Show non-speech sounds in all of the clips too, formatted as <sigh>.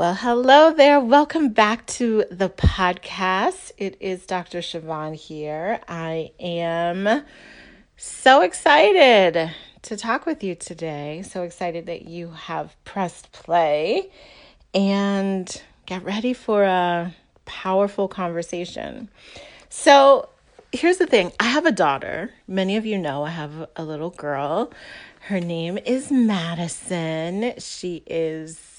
Well, hello there. Welcome back to the podcast. It is Dr. Siobhan here. I am so excited to talk with you today. So excited that you have pressed play and get ready for a powerful conversation. So, here's the thing I have a daughter. Many of you know I have a little girl. Her name is Madison. She is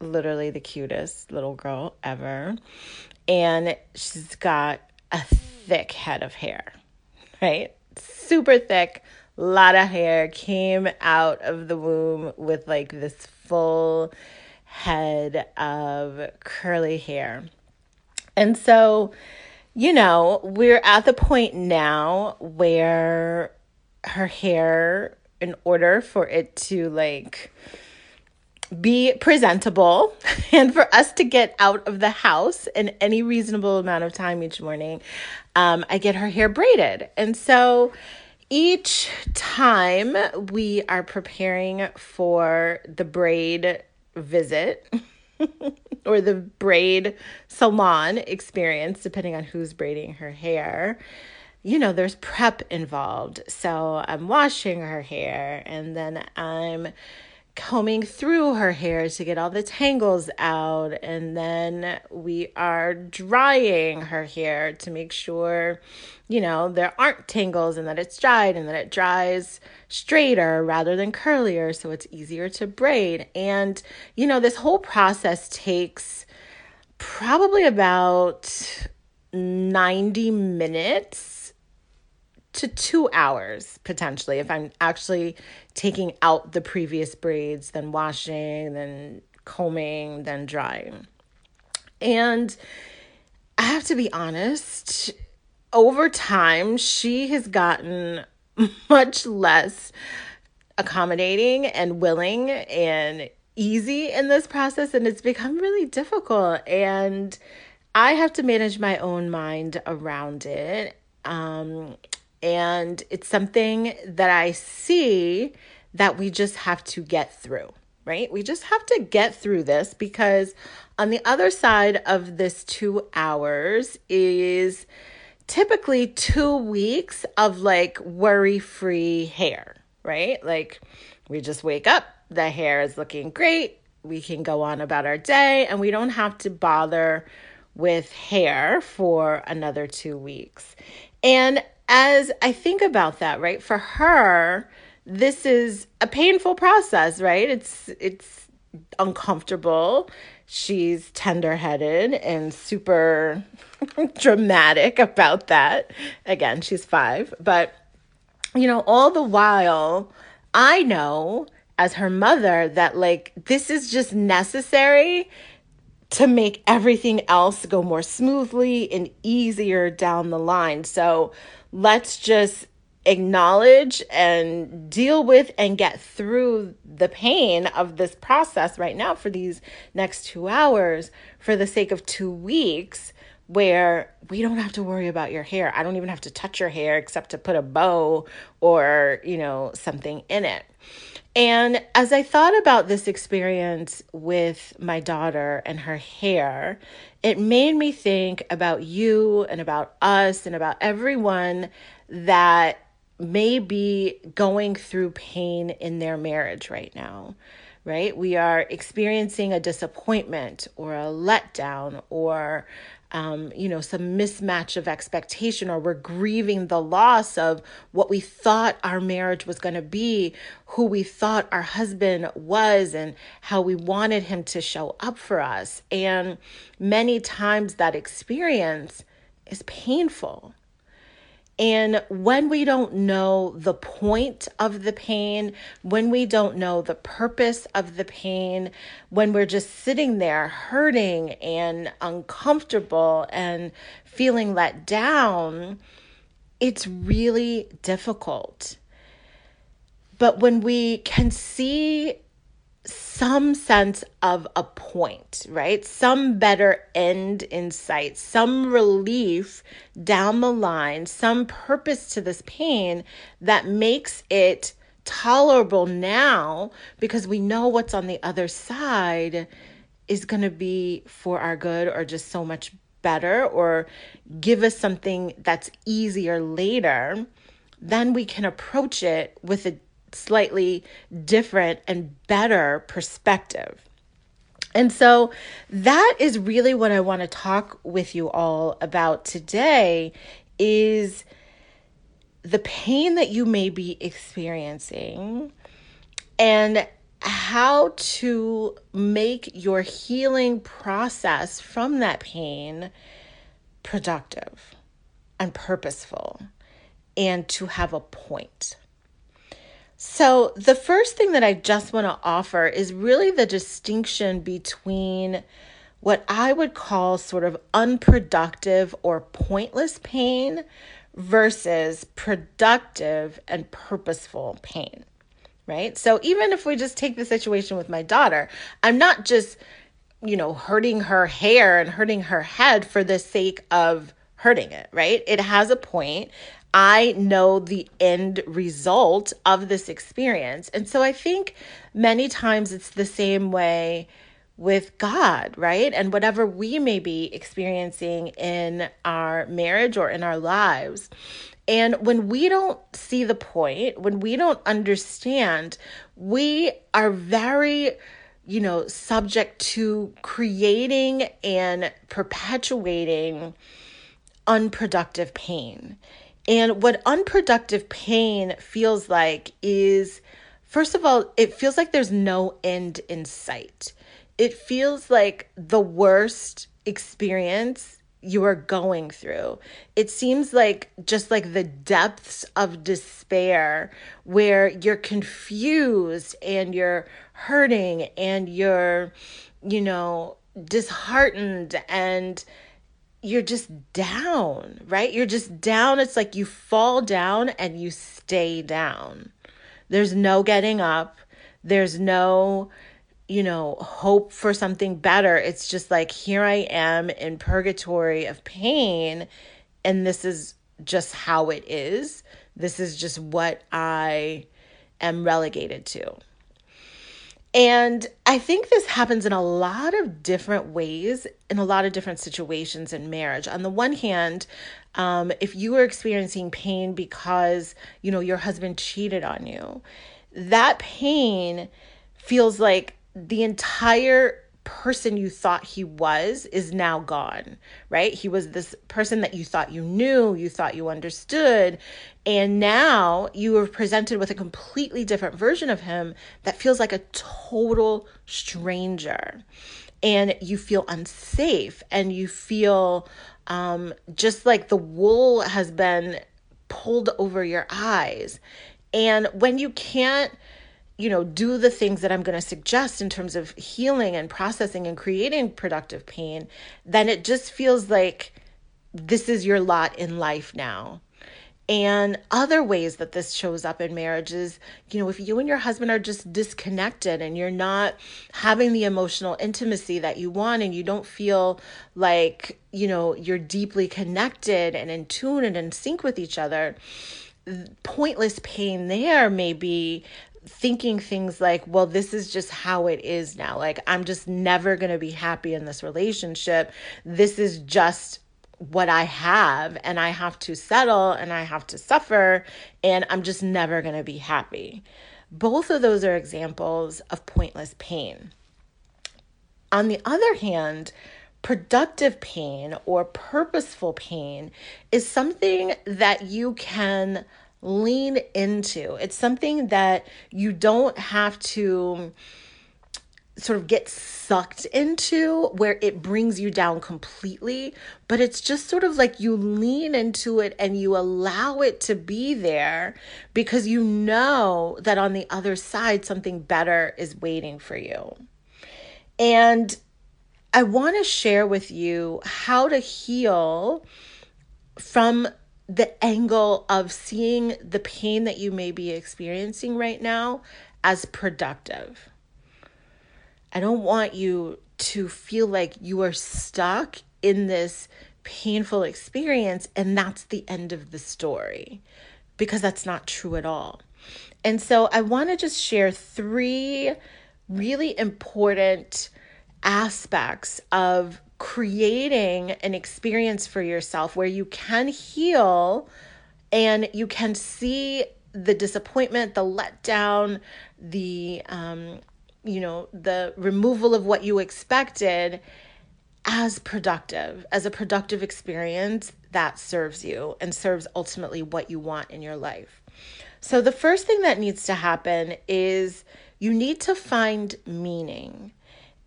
literally the cutest little girl ever. And she's got a thick head of hair, right? Super thick, lot of hair, came out of the womb with like this full head of curly hair. And so, you know, we're at the point now where her hair, in order for it to like, be presentable <laughs> and for us to get out of the house in any reasonable amount of time each morning, um, I get her hair braided. And so each time we are preparing for the braid visit <laughs> or the braid salon experience, depending on who's braiding her hair, you know, there's prep involved. So I'm washing her hair and then I'm combing through her hair to get all the tangles out. And then we are drying her hair to make sure, you know, there aren't tangles and that it's dried and that it dries straighter rather than curlier. So it's easier to braid. And, you know, this whole process takes probably about 90 minutes to two hours potentially if I'm actually taking out the previous braids, then washing, then combing, then drying. And I have to be honest, over time, she has gotten <laughs> much less accommodating and willing and easy in this process, and it's become really difficult. And I have to manage my own mind around it. Um, and it's something that I see that we just have to get through, right? We just have to get through this because on the other side of this two hours is typically two weeks of like worry free hair, right? Like we just wake up, the hair is looking great, we can go on about our day, and we don't have to bother with hair for another two weeks. And as I think about that, right, for her, this is a painful process, right? It's it's uncomfortable. She's tender-headed and super <laughs> dramatic about that. Again, she's 5, but you know, all the while I know as her mother that like this is just necessary to make everything else go more smoothly and easier down the line. So let's just acknowledge and deal with and get through the pain of this process right now for these next two hours. For the sake of two weeks where we don't have to worry about your hair. I don't even have to touch your hair except to put a bow or, you know, something in it. And as I thought about this experience with my daughter and her hair, it made me think about you and about us and about everyone that may be going through pain in their marriage right now, right? We are experiencing a disappointment or a letdown or um, you know, some mismatch of expectation, or we're grieving the loss of what we thought our marriage was going to be, who we thought our husband was, and how we wanted him to show up for us. And many times that experience is painful. And when we don't know the point of the pain, when we don't know the purpose of the pain, when we're just sitting there hurting and uncomfortable and feeling let down, it's really difficult. But when we can see some sense of a point, right? Some better end in sight, some relief down the line, some purpose to this pain that makes it tolerable now because we know what's on the other side is going to be for our good or just so much better or give us something that's easier later, then we can approach it with a slightly different and better perspective. And so that is really what I want to talk with you all about today is the pain that you may be experiencing and how to make your healing process from that pain productive and purposeful and to have a point. So, the first thing that I just want to offer is really the distinction between what I would call sort of unproductive or pointless pain versus productive and purposeful pain, right? So, even if we just take the situation with my daughter, I'm not just, you know, hurting her hair and hurting her head for the sake of hurting it, right? It has a point. I know the end result of this experience. And so I think many times it's the same way with God, right? And whatever we may be experiencing in our marriage or in our lives. And when we don't see the point, when we don't understand, we are very, you know, subject to creating and perpetuating unproductive pain. And what unproductive pain feels like is, first of all, it feels like there's no end in sight. It feels like the worst experience you are going through. It seems like just like the depths of despair where you're confused and you're hurting and you're, you know, disheartened and you're just down, right? You're just down. It's like you fall down and you stay down. There's no getting up. There's no, you know, hope for something better. It's just like, here I am in purgatory of pain, and this is just how it is. This is just what I am relegated to. And I think this happens in a lot of different ways, in a lot of different situations in marriage. On the one hand, um, if you are experiencing pain because, you know, your husband cheated on you, that pain feels like the entire person you thought he was is now gone, right? He was this person that you thought you knew, you thought you understood. And now you are presented with a completely different version of him that feels like a total stranger. And you feel unsafe and you feel um, just like the wool has been pulled over your eyes. And when you can't you know, do the things that I'm going to suggest in terms of healing and processing and creating productive pain, then it just feels like this is your lot in life now. And other ways that this shows up in marriages, you know, if you and your husband are just disconnected and you're not having the emotional intimacy that you want and you don't feel like, you know, you're deeply connected and in tune and in sync with each other, pointless pain there may be thinking things like, well, this is just how it is now. Like, I'm just never going to be happy in this relationship. This is just what I have, and I have to settle and I have to suffer, and I'm just never going to be happy. Both of those are examples of pointless pain. On the other hand, productive pain or purposeful pain is something that you can lean into. It's something that you don't have to sort of get sucked into where it brings you down completely, but it's just sort of like you lean into it and you allow it to be there because you know that on the other side something better is waiting for you. And I want to share with you how to heal from the angle of seeing the pain that you may be experiencing right now as productive. I don't want you to feel like you are stuck in this painful experience and that's the end of the story because that's not true at all. And so I want to just share three really important aspects of creating an experience for yourself where you can heal and you can see the disappointment, the letdown, the um, you know, the removal of what you expected as productive, as a productive experience that serves you and serves ultimately what you want in your life. So, the first thing that needs to happen is you need to find meaning.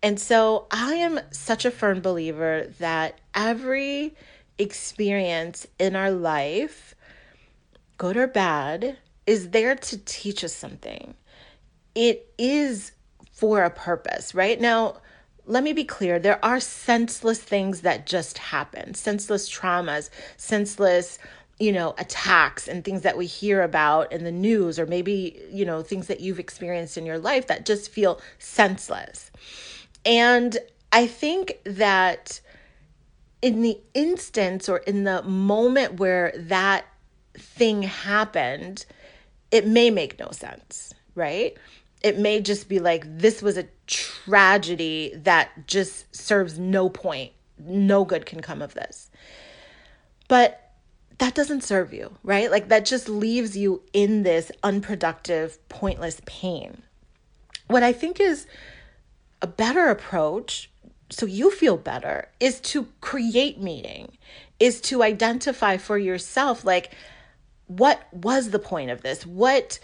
And so, I am such a firm believer that every experience in our life, good or bad, is there to teach us something. It is for a purpose, right? Now, let me be clear there are senseless things that just happen, senseless traumas, senseless you know attacks and things that we hear about in the news or maybe you know things that you've experienced in your life that just feel senseless and i think that in the instance or in the moment where that thing happened it may make no sense right it may just be like this was a tragedy that just serves no point. No good can come of this. But that doesn't serve you, right? Like that just leaves you in this unproductive, pointless pain. What I think is a better approach so you feel better is to create meaning, is to identify for yourself like what was the point of this? What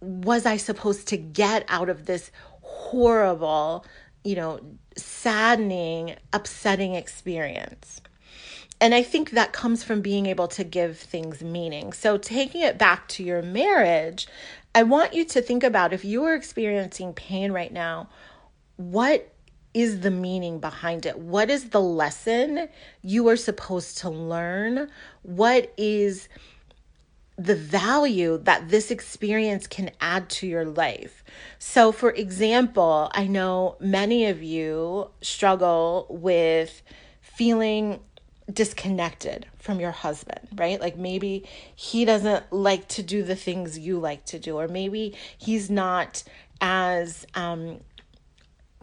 was I supposed to get out of this horrible, you know, saddening, upsetting experience? And I think that comes from being able to give things meaning. So, taking it back to your marriage, I want you to think about if you are experiencing pain right now, what is the meaning behind it? What is the lesson you are supposed to learn? What is the value that this experience can add to your life. So, for example, I know many of you struggle with feeling disconnected from your husband, right? Like maybe he doesn't like to do the things you like to do, or maybe he's not as um,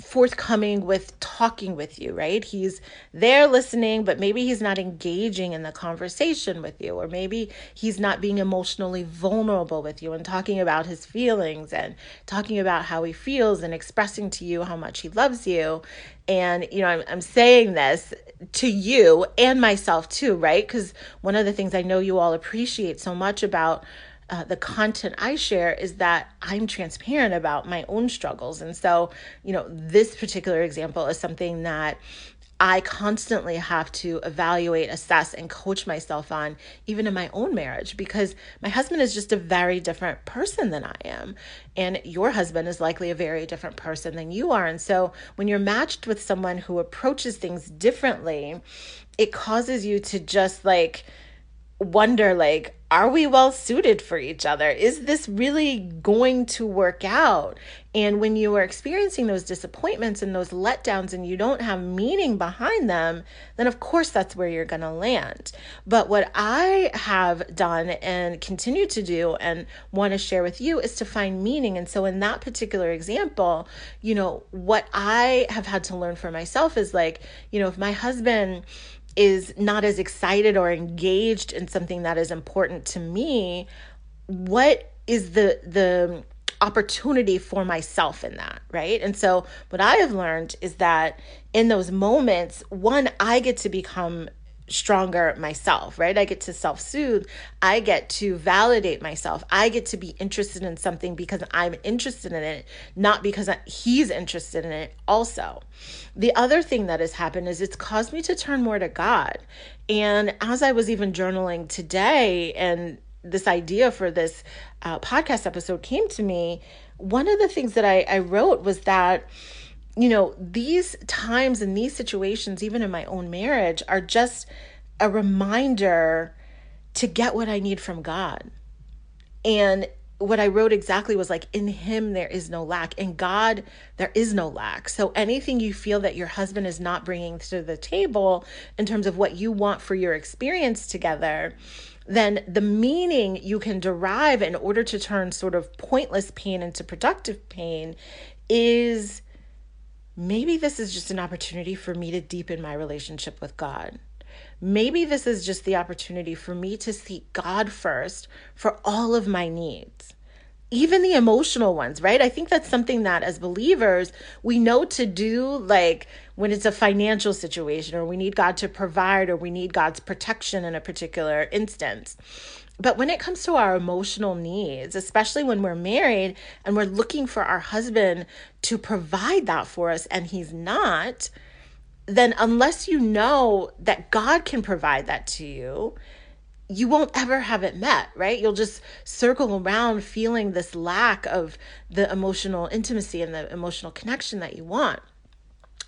forthcoming with talking with you, right? He's there listening, but maybe he's not engaging in the conversation with you, or maybe he's not being emotionally vulnerable with you and talking about his feelings and talking about how he feels and expressing to you how much he loves you. And, you know, I'm, I'm saying this to you and myself too, right? Because one of the things I know you all appreciate so much about uh, the content I share is that I'm transparent about my own struggles. And so, you know, this particular example is something that I constantly have to evaluate, assess, and coach myself on, even in my own marriage, because my husband is just a very different person than I am. And your husband is likely a very different person than you are. And so when you're matched with someone who approaches things differently, it causes you to just like, wonder like are we well suited for each other? Is this really going to work out? And when you are experiencing those disappointments and those letdowns and you don't have meaning behind them then of course that's where you're going to land. But what i have done and continue to do and want to share with you is to find meaning. And so in that particular example you know what i have had to learn for myself is like you know if my husband is not as excited or engaged in something that is important to me, what is the the opportunity for myself in that, right? And so what I have learned is that in those moments, one I get to become stronger myself, right? I get to self soothe. I get to validate myself. I get to be interested in something because I'm interested in it, not because he's interested in it, also. The other thing that has happened is it's caused me to turn more to God. And as I was even journaling today, and this idea for this uh, podcast episode came to me, one of the things that I, I wrote was that you know, these times and these situations, even in my own marriage, are just a reminder to get what I need from God. And what I wrote exactly was like, in Him there is no lack. In God there is no lack. So anything you feel that your husband is not bringing to the table in terms of what you want for your experience together, then the meaning you can derive in order to turn sort of pointless pain into productive pain is maybe this is just an opportunity for me to deepen my relationship with God. Maybe this is just the opportunity for me to seek God first for all of my needs, even the emotional ones, right? I think that's something that as believers, we know to do, like when it's a financial situation or we need God to provide or we need God's protection in a particular instance. But when it comes to our emotional needs, especially when we're married and we're looking for our husband to provide that for us and he's not, then unless you know that God can provide that to you, you won't ever have it met, right? You'll just circle around feeling this lack of the emotional intimacy and the emotional connection that you want.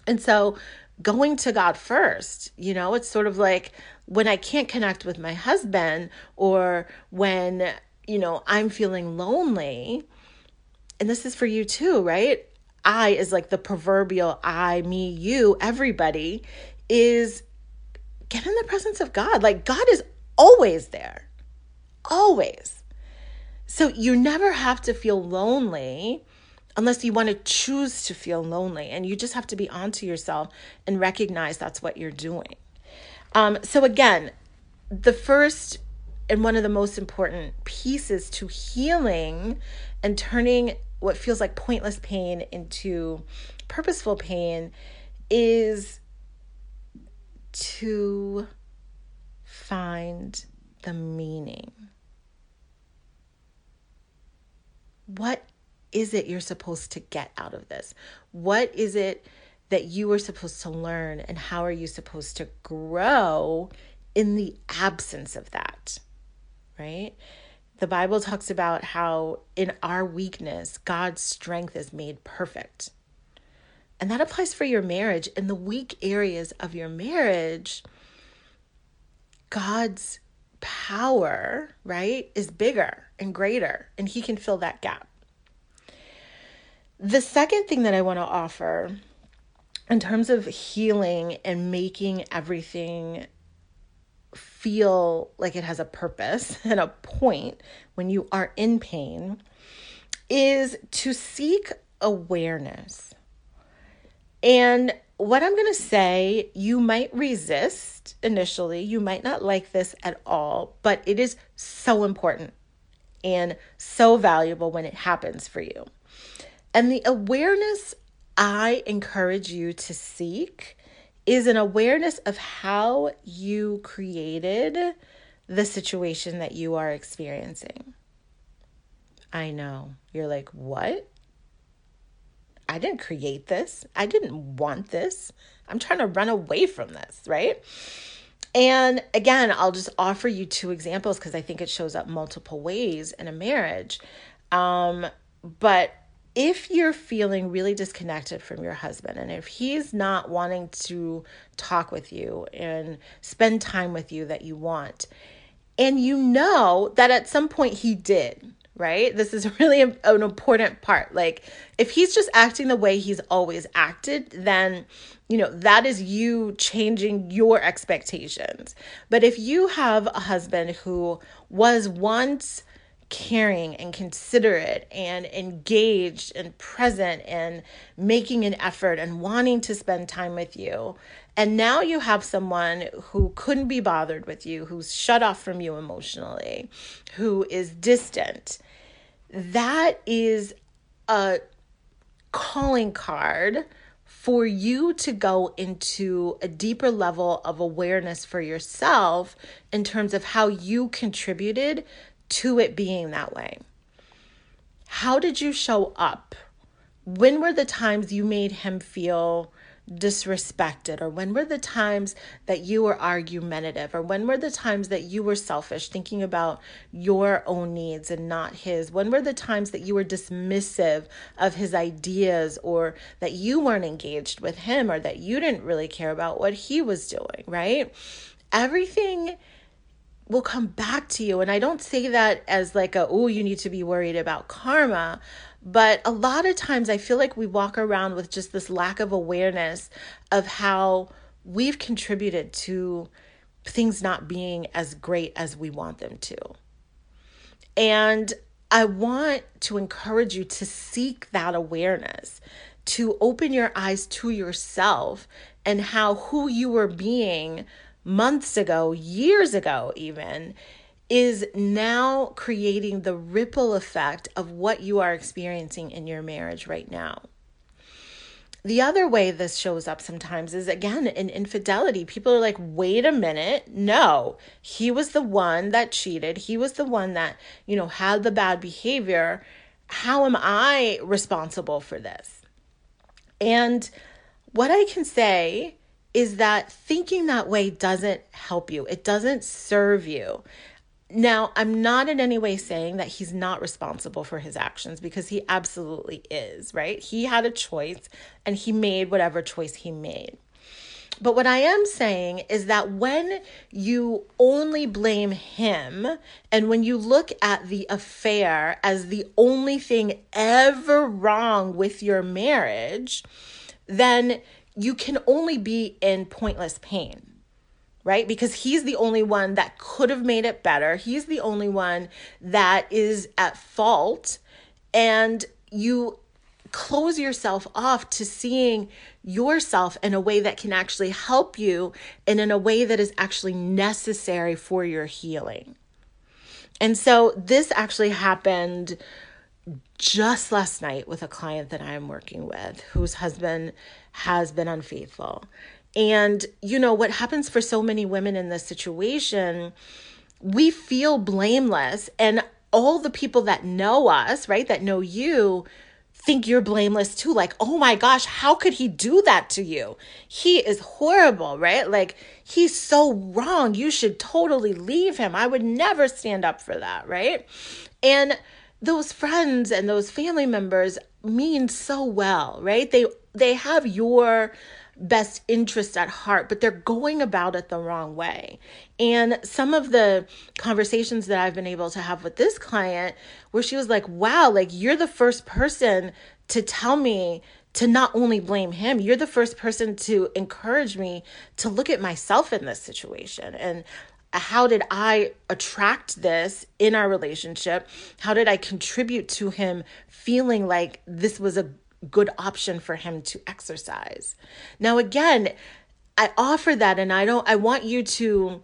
And so going to God first. You know, it's sort of like when I can't connect with my husband or when, you know, I'm feeling lonely. And this is for you too, right? I is like the proverbial I, me, you, everybody is get in the presence of God. Like God is always there, always. So you never have to feel lonely unless you want to choose to feel lonely. And you just have to be onto yourself and recognize that's what you're doing. Um, so, again, the first and one of the most important pieces to healing and turning what feels like pointless pain into purposeful pain is to find the meaning. What is it you're supposed to get out of this? What is it that you are supposed to learn, and how are you supposed to grow in the absence of that? Right? The Bible talks about how in our weakness, God's strength is made perfect. And that applies for your marriage. In the weak areas of your marriage, God's power, right, is bigger and greater, and He can fill that gap. The second thing that I want to offer in terms of healing and making everything feel like it has a purpose <laughs> and a point when you are in pain is to seek awareness. And what I'm going to say, you might resist initially. You might not like this at all, but it is so important and so valuable when it happens for you. And the awareness I encourage you to seek is an awareness of how you created the situation that you are experiencing. I know. You're like, what? I didn't create this. I didn't want this. I'm trying to run away from this, right? And again, I'll just offer you two examples because I think it shows up multiple ways in a marriage. Um, but if you're feeling really disconnected from your husband and if he's not wanting to talk with you and spend time with you that you want, and you know that at some point he did, right? This is <laughs> really an important part. Like, if he's just acting the way he's always acted, then, you know, that is you changing your expectations. But if you have a husband who was once caring and considerate and engaged and present and making an effort and wanting to spend time with you. And now you have someone who couldn't be bothered with you, who's shut off from you emotionally, who is distant. That is a calling card for you to go into a deeper level of awareness for yourself in terms of how you contributed to it being that way. How did you show up? When were the times you made him feel disrespected or when were the times that you were argumentative or when were the times that you were selfish thinking about your own needs and not his when were the times that you were dismissive of his ideas or that you weren't engaged with him or that you didn't really care about what he was doing right everything will come back to you and i don't say that as like a oh you need to be worried about karma but a lot of times I feel like we walk around with just this lack of awareness of how we've contributed to things not being as great as we want them to. And I want to encourage you to seek that awareness, to open your eyes to yourself and how who you were being months ago, years ago, even is now creating the ripple effect of what you are experiencing in your marriage right now. The other way this shows up sometimes is again in infidelity. People are like, wait a minute, no, he was the one that cheated. He was the one that, you know, had the bad behavior. How am I responsible for this? And what I can say is that thinking that way doesn't help you, it doesn't serve you. Now, I'm not in any way saying that he's not responsible for his actions because he absolutely is, right? He had a choice and he made whatever choice he made. But what I am saying is that when you only blame him and when you look at the affair as the only thing ever wrong with your marriage, then you can only be in pointless pain right? Because he's the only one that could have made it better. He's the only one that is at fault. And you close yourself off to seeing yourself in a way that can actually help you and in a way that is actually necessary for your healing. And so this actually happened just last night with a client that I am working with whose husband has been unfaithful. And, you know, what happens for so many women in this situation, we feel blameless. And all the people that know us, right, that know you, think you're blameless too. Like, oh my gosh, how could he do that to you? He is horrible, right? Like, he's so wrong. You should totally leave him. I would never stand up for that, right? And those friends and those family members mean so well, right? They they have your best interest at heart, but they're going about it the wrong way. And some of the conversations that I've been able to have with this client, where she was like, wow, like you're the first person to tell me to not only blame him, you're the first person to encourage me to look at myself in this situation. And how did I attract this in our relationship? How did I contribute to him feeling like this was a good option for him to exercise. Now, again, I offer that and I don't, I want you to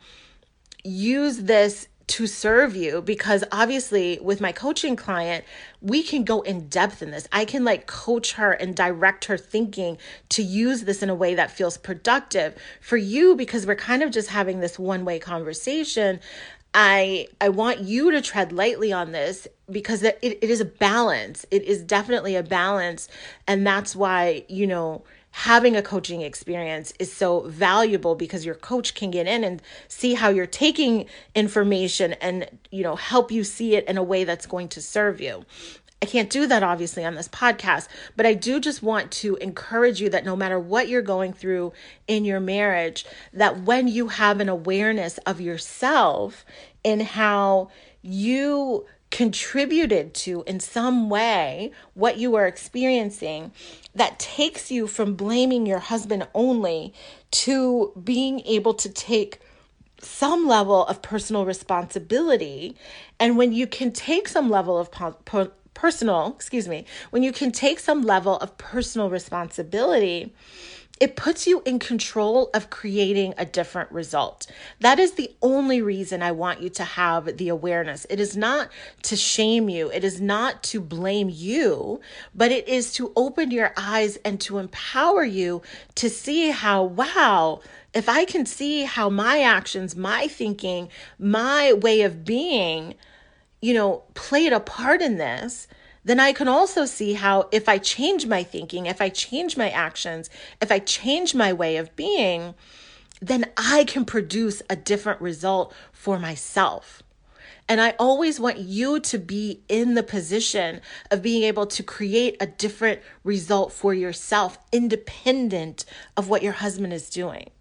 use this to serve you because obviously with my coaching client we can go in depth in this i can like coach her and direct her thinking to use this in a way that feels productive for you because we're kind of just having this one way conversation I I want you to tread lightly on this because it, it is a balance. It is definitely a balance. And that's why, you know, having a coaching experience is so valuable because your coach can get in and see how you're taking information and, you know, help you see it in a way that's going to serve you. I can't do that obviously on this podcast, but I do just want to encourage you that no matter what you're going through in your marriage, that when you have an awareness of yourself and how you contributed to in some way what you are experiencing that takes you from blaming your husband only to being able to take some level of personal responsibility. And when you can take some level of po- personal excuse me when you can take some level of personal responsibility it puts you in control of creating a different result. That is the only reason I want you to have the awareness. It is not to shame you, it is not to blame you, but it is to open your eyes and to empower you to see how, wow, if I can see how my actions, my thinking, my way of being, you know, played a part in this, then I can also see how if I change my thinking, if I change my actions, if I change my way of being, then I can produce a different result for myself. And I always want you to be in the position of being able to create a different result for yourself, independent of what your husband is doing.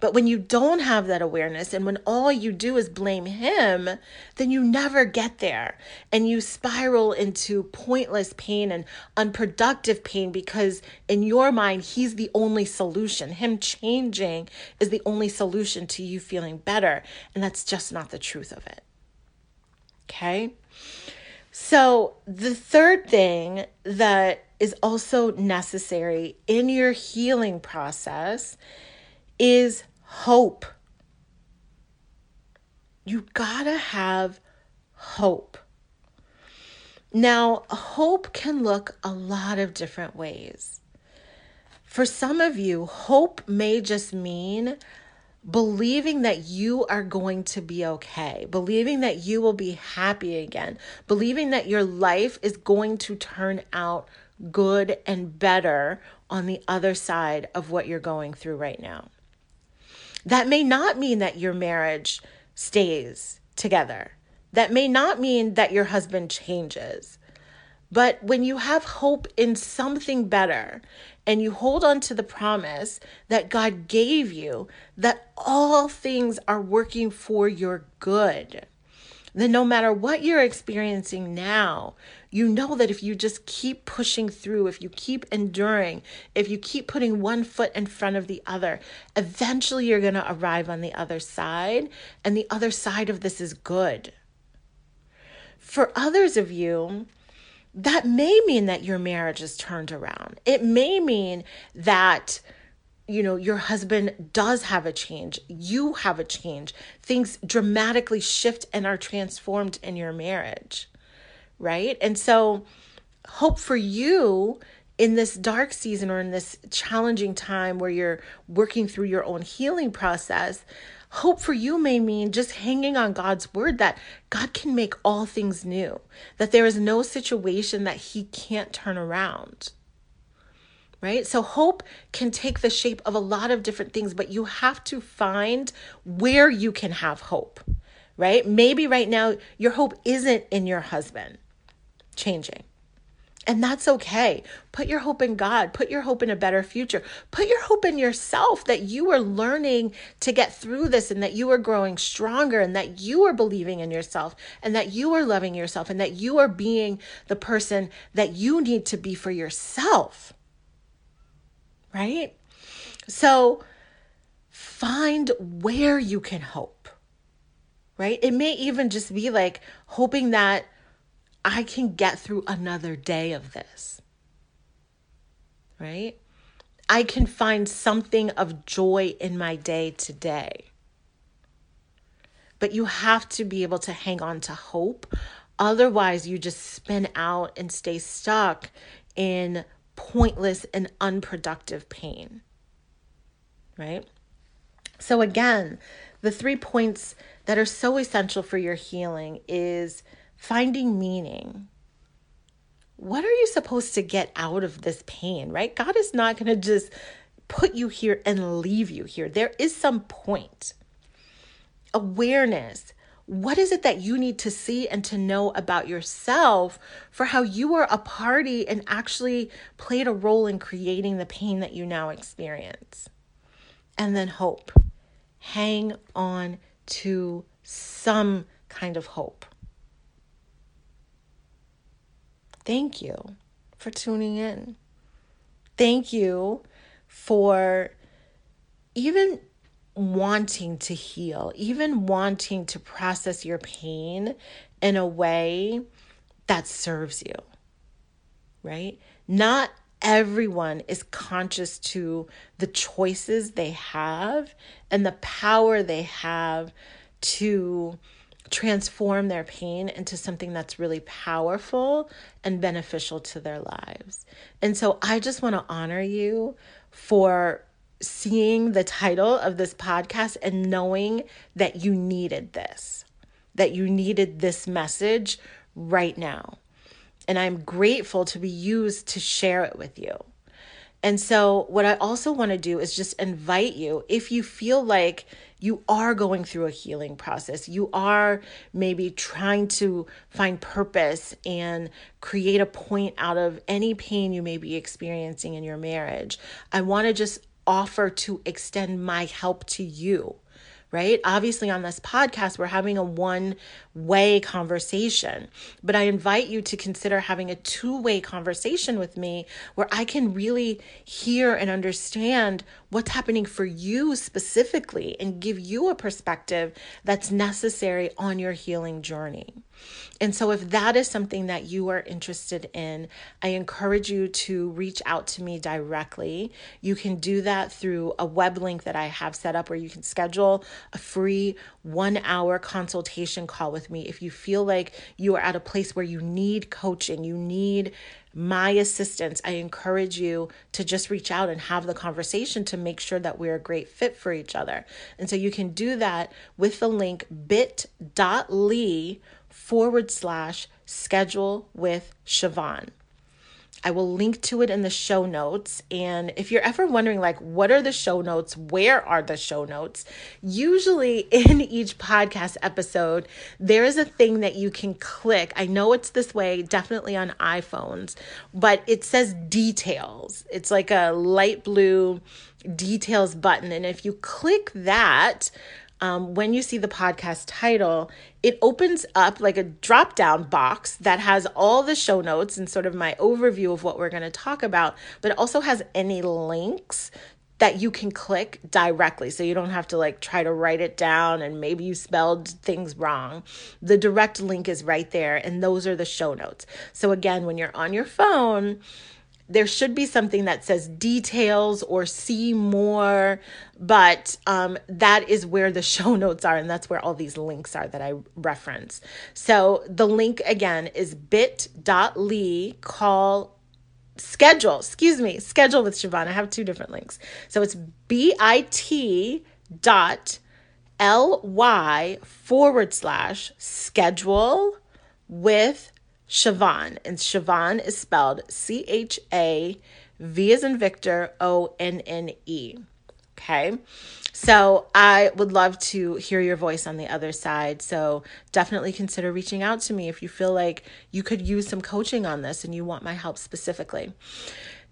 But when you don't have that awareness and when all you do is blame him, then you never get there and you spiral into pointless pain and unproductive pain because in your mind, he's the only solution. Him changing is the only solution to you feeling better. And that's just not the truth of it. Okay. So, the third thing that is also necessary in your healing process is hope. You gotta have hope. Now, hope can look a lot of different ways. For some of you, hope may just mean believing that you are going to be okay, believing that you will be happy again, believing that your life is going to turn out good and better on the other side of what you're going through right now. That may not mean that your marriage stays together. That may not mean that your husband changes. But when you have hope in something better and you hold on to the promise that God gave you, that all things are working for your good, then no matter what you're experiencing now, you know that if you just keep pushing through, if you keep enduring, if you keep putting one foot in front of the other, eventually you're going to arrive on the other side. And the other side of this is good. For others of you, that may mean that your marriage is turned around. It may mean that you know, your husband does have a change, you have a change, things dramatically shift and are transformed in your marriage, right? And so, hope for you in this dark season or in this challenging time where you're working through your own healing process. Hope for you may mean just hanging on God's word that God can make all things new, that there is no situation that He can't turn around right? So hope can take the shape of a lot of different things, but you have to find where you can have hope, right? Maybe right now your hope isn't in your husband changing. And that's okay. Put your hope in God. Put your hope in a better future. Put your hope in yourself that you are learning to get through this and that you are growing stronger and that you are believing in yourself and that you are loving yourself and that you are being the person that you need to be for yourself right? So find where you can hope, right? It may even just be like hoping that I can get through another day of this, right? I can find something of joy in my day today. But you have to be able to hang on to hope. Otherwise, you just spin out and stay stuck in pointless and unproductive pain. Right? So, again, the three points that are so essential for your healing is finding meaning. What are you supposed to get out of this pain, right? God is not going to just put you here and leave you here. There is some point. Awareness, what is it that you need to see and to know about yourself for how you were a party and actually played a role in creating the pain that you now experience? And then hope. Hang on to some kind of hope. Thank you for tuning in. Thank you for even wanting to heal, even wanting to process your pain in a way that serves you, right? Not everyone is conscious to the choices they have and the power they have to transform their pain into something that's really powerful and beneficial to their lives. And so I just want to honor you for seeing the title of this podcast and knowing that you needed this, that you needed this message right now. And I'm grateful to be used to share it with you. And so, what I also want to do is just invite you if you feel like you are going through a healing process, you are maybe trying to find purpose and create a point out of any pain you may be experiencing in your marriage. I want to just offer to extend my help to you right? Obviously, on this podcast, we're having a one way conversation, but I invite you to consider having a two way conversation with me where I can really hear and understand what's happening for you specifically and give you a perspective that's necessary on your healing journey. And so, if that is something that you are interested in, I encourage you to reach out to me directly. You can do that through a web link that I have set up where you can schedule a free one hour consultation call with me. If you feel like you are at a place where you need coaching, you need my assistance, I encourage you to just reach out and have the conversation to make sure that we're a great fit for each other. And so you can do that with the link bit.ly forward slash schedule with Chavonne. I will link to it in the show notes. And if you're ever wondering, like, what are the show notes? Where are the show notes? Usually <laughs> in each podcast episode, there is a thing that you can click. I know it's this way, definitely on iPhones, but it says details. It's like a light blue details button. And if you click that, um, when you see the podcast title, it opens up like a drop down box that has all the show notes and sort of my overview of what we're going to talk about, but it also has any links that you can click directly so you don't have to like try to write it down and maybe you spelled things wrong. The direct link is right there and those are the show notes. So again, when you're on your phone, there should be something that says details or see more, but um, that is where the <laughs> show notes are, and that's where all these links are that I reference. So the link again is bit.ly call schedule, excuse me, schedule with Chavonne. I have two different links. So it's bit dot ly forward slash schedule with Chavonne. And Chavonne is spelled C H A V as in Victor O N N E. Okay. So I would love to hear your voice on the other side. So definitely consider reaching out to me if you feel like you could use some coaching on this and you want my help specifically.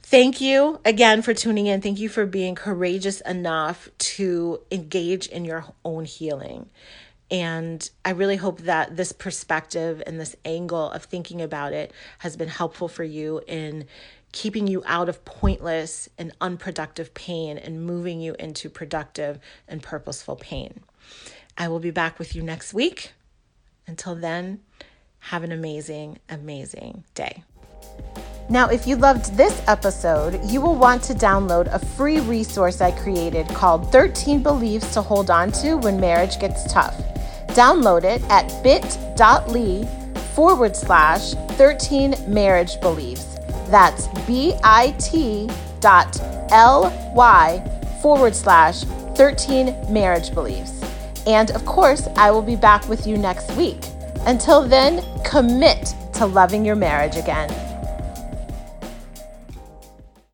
Thank you again for tuning in. Thank you for being courageous enough to engage in your own healing. And I really hope that this perspective and this angle of thinking about it has been helpful for you in keeping you out of pointless and unproductive pain and moving you into productive and purposeful pain. I will be back with you next week. Until then, have an amazing, amazing day. Now, if you loved this episode, you will want to download a free resource I created called 13 Beliefs to Hold On to When Marriage Gets Tough. Download it at bit.ly forward slash 13 marriage beliefs. That's bit dot ly forward slash 13 marriage beliefs. And of course, I will be back with you next week. Until then, commit to loving your marriage again.